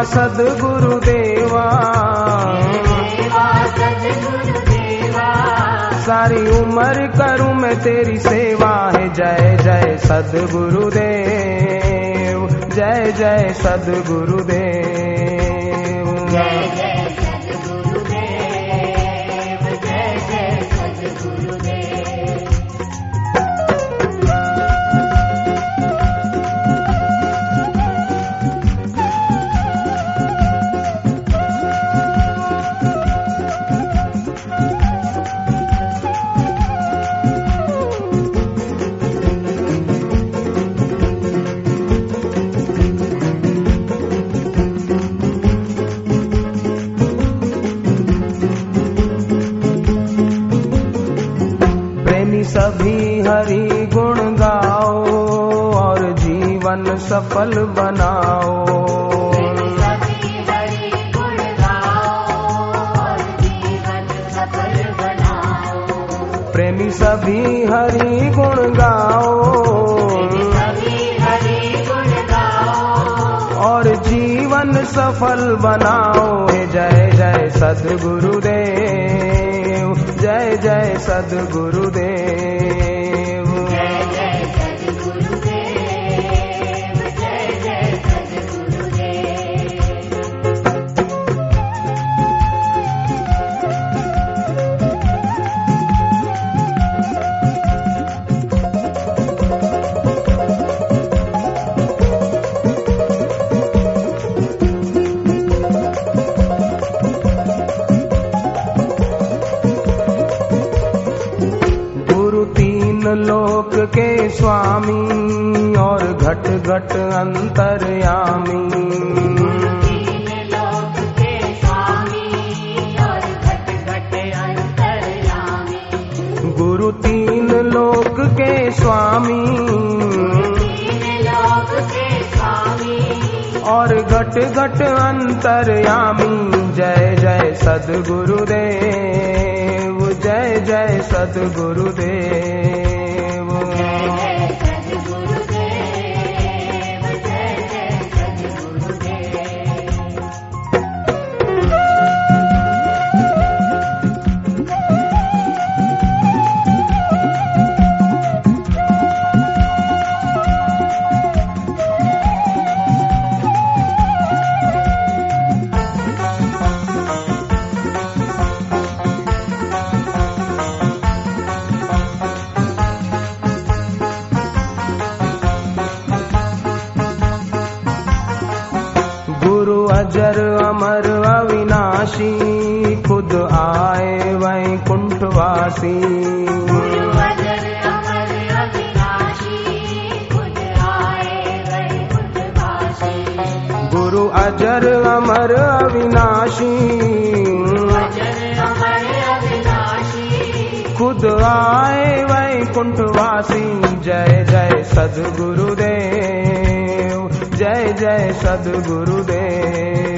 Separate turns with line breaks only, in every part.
देवा सदगुरु देवा
देवा सदगुरु देवा
सारी उम्र करूँ मैं तेरी सेवा है। जय जय सदगुरु देव जय जय सदगुरु सभी हरि गुण गाओ और जीवन सफल बनाओ। प्रेमी सभी हरि गुण गाओ और जीवन सफल बनाओ। जय जय सदगुरुदेव जय जय सदगुरुदेव। स्वामी और घट घट अंतर्यामी। गुरु तीन लोक के स्वामी। और घट घट अंतर्यामी। जय जय सदगुरुदेव, जय जय सदगुरुदेव। अविनाशी खुद आए वैकुंठवासी
गुरु अजर अमर अविनाशी खुद आए वैकुंठवासी
गुरु अजर अमर अविनाशी
अजर अमर अविनाशी
खुद आए वैकुंठवासी जय जय सदगुरुदेव जय जय सदगुरुदेव।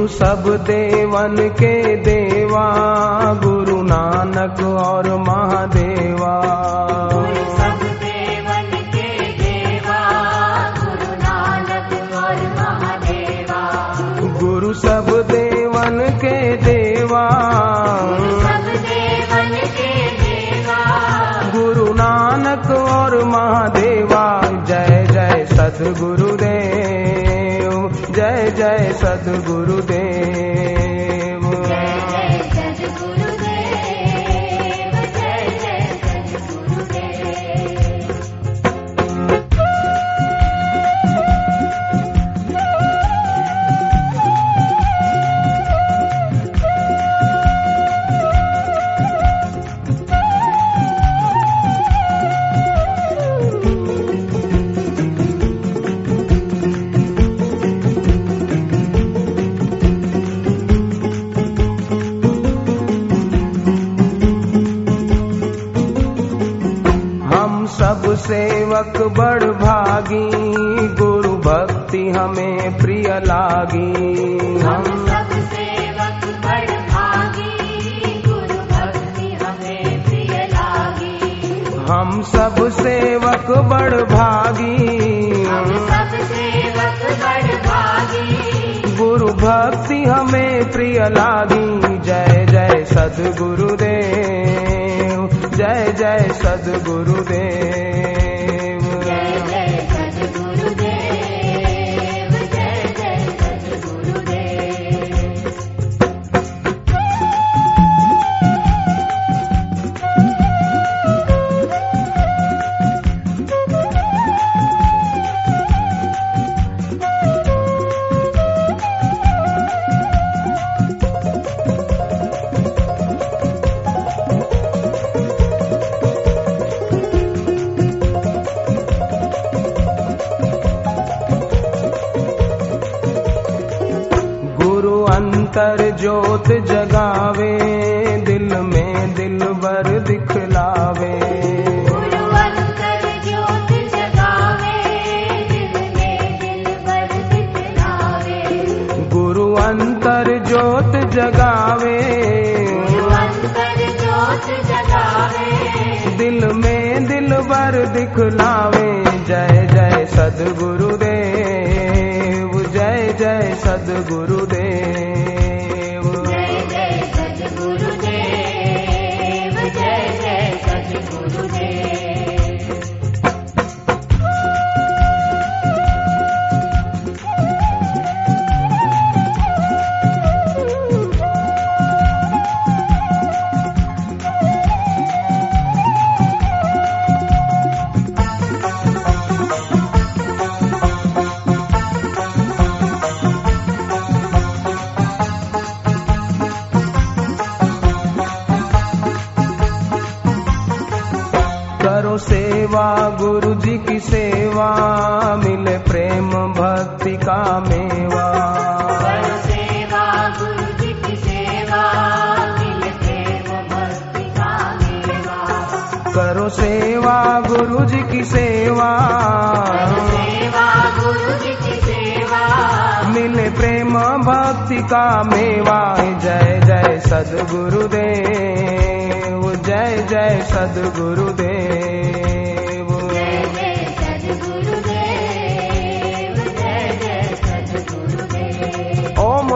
गुरु सब देवन के देवा गुरु नानक और महादेवा।
गुरु सब देवन के देवा गुरु नानक और महादेवा।
गुरु सब देवन जय जय सदगुरुदेव सेवक बड़ भागी गुरु भक्ति हमें प्रिय लागी।
हम सब सेवक बड़ भागी गुरु भक्ति हमें प्रिय लागी।
हम सब सेवक बड़ भागी।
हम सब सेवक बड़ भागी।
गुरु भक्ति हमें प्रिय लागी। जय जय सदगुरुदेव जय जय सदगुरुदेव। ज्योत जगावे दिल में दिल भर दिखलावे।
गुरु अंतर ज्योत जगावे दिल में दिल बर दिखलावे।
गुरु अंतर ज्योत जगावे।
गुरु अंतर ज्योत जगावे।
दिल में दिल बर दिखलावे। जय जय सदगुरुदेव जय जय सदगुरुदेव। गुरु जी की सेवा मिले प्रेम भक्ति का मेवा।
करो सेवा गुरु जी की सेवा मिल प्रेम भक्ति मेवा।
सेवा गुरु जी की सेवा।
करो सेवा गुरु जी की सेवा।
मिले प्रेम भक्ति का मेवा। जय जय सदगुरुदेव जय जय सदगुरुदेव।